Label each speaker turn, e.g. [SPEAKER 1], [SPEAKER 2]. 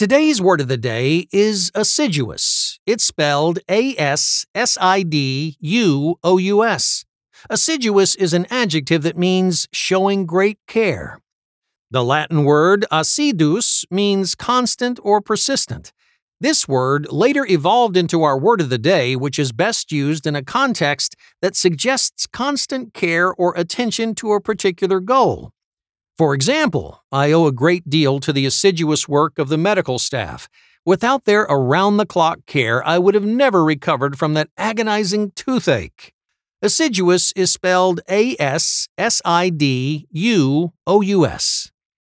[SPEAKER 1] Today's word of the day is assiduous. It's spelled A S S I D U O U S. Assiduous is an adjective that means showing great care. The Latin word assiduus means constant or persistent. This word later evolved into our word of the day, which is best used in a context that suggests constant care or attention to a particular goal. For example, I owe a great deal to the assiduous work of the medical staff. Without their around the clock care, I would have never recovered from that agonizing toothache. Assiduous is spelled A S S I D U O U S.